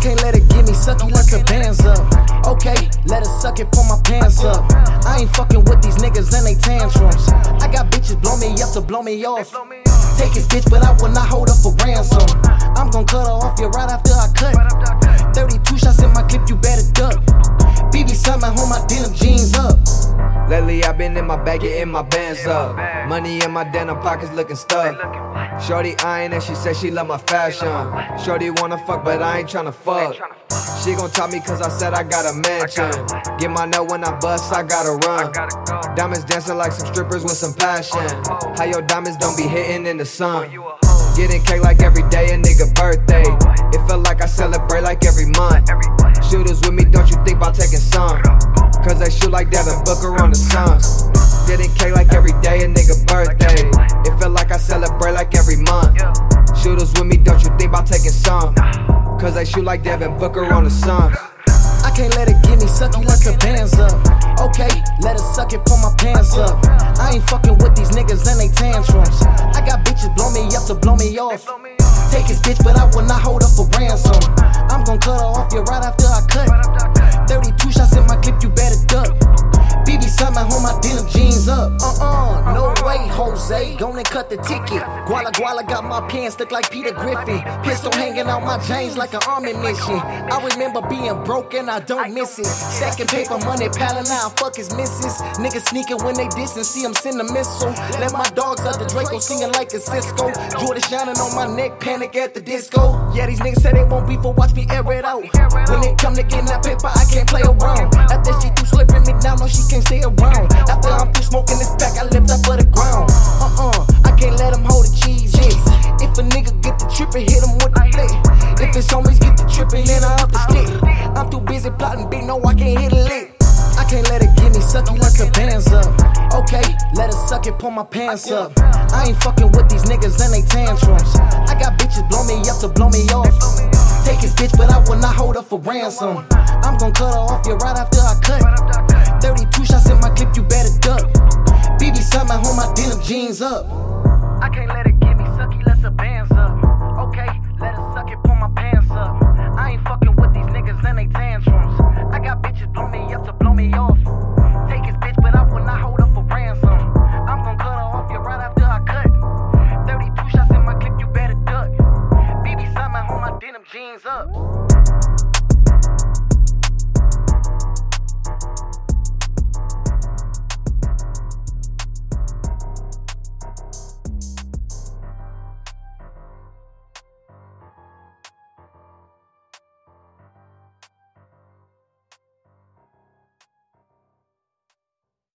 sucky, let the bands up. Okay, let her suck it, pull my pants up. I ain't fucking with these niggas and they tantrums. I got bitches blow me up to blow me off. Take his bitch, but I will not hold up for ransom. I'm gon' cut her off you right after I cut. 32 shots in my clip, you better duck. BB Simon, hold my denim jeans up. Lately I've been in my bag, getting my bands up. Money in my denim pockets looking stuck. Shorty eyeing and she said she love my fashion. Shorty wanna fuck, but I ain't tryna fuck. She gon' tell me cause I said I got a mansion. Get my note when I bust, I gotta run. Diamonds dancing like some strippers with some passion. How your diamonds don't be hitting in the sun. Getting cake like every day, a nigga birthday. Like Booker on the Suns. Getting cake like every day, a nigga birthday. It felt like I celebrate like every month. Shooters with me, don't you think about taking some? Cause they shoot like Devin Booker on the Suns. I can't let it get me sucky, let the bands up. Okay, let her suck it, pull my pants up. I ain't fucking with these niggas and they tantrums. I got bitches blow me up to blow me off. Take his bitch, but I will not hold her for ransom. I'm gonna cut her off you right after Jose. Gonna cut the ticket. Guala Guala got my pants look like Peter Griffin. Pistol hanging out my chains like an army mission. I remember being broke and I don't miss it. Second paper money piling out, fuck his misses. Niggas sneaking when they diss and see him send a missile. Let my dogs out the Draco singing like a Sisqo. Jordan shining on my neck, panic at the disco. Yeah, these niggas say they won't be for watch me air it out. When it come to getting that paper, I can't play around. After Let her suck it, pull my pants up. I ain't fucking with these niggas and they tantrums. I got bitches blow me up to blow me off. Take his bitch, but I will not hold up for ransom. I'm gonna cut her off you right after I cut. 32 shots in my clip, you better duck. BB Simon, hold my denim jeans up. I can't let it get me sucky, let's a bands up. Okay, let her suck it, pull my pants up. I ain't fucking with these niggas and they tantrums. I got bitches blow me up to blow me off.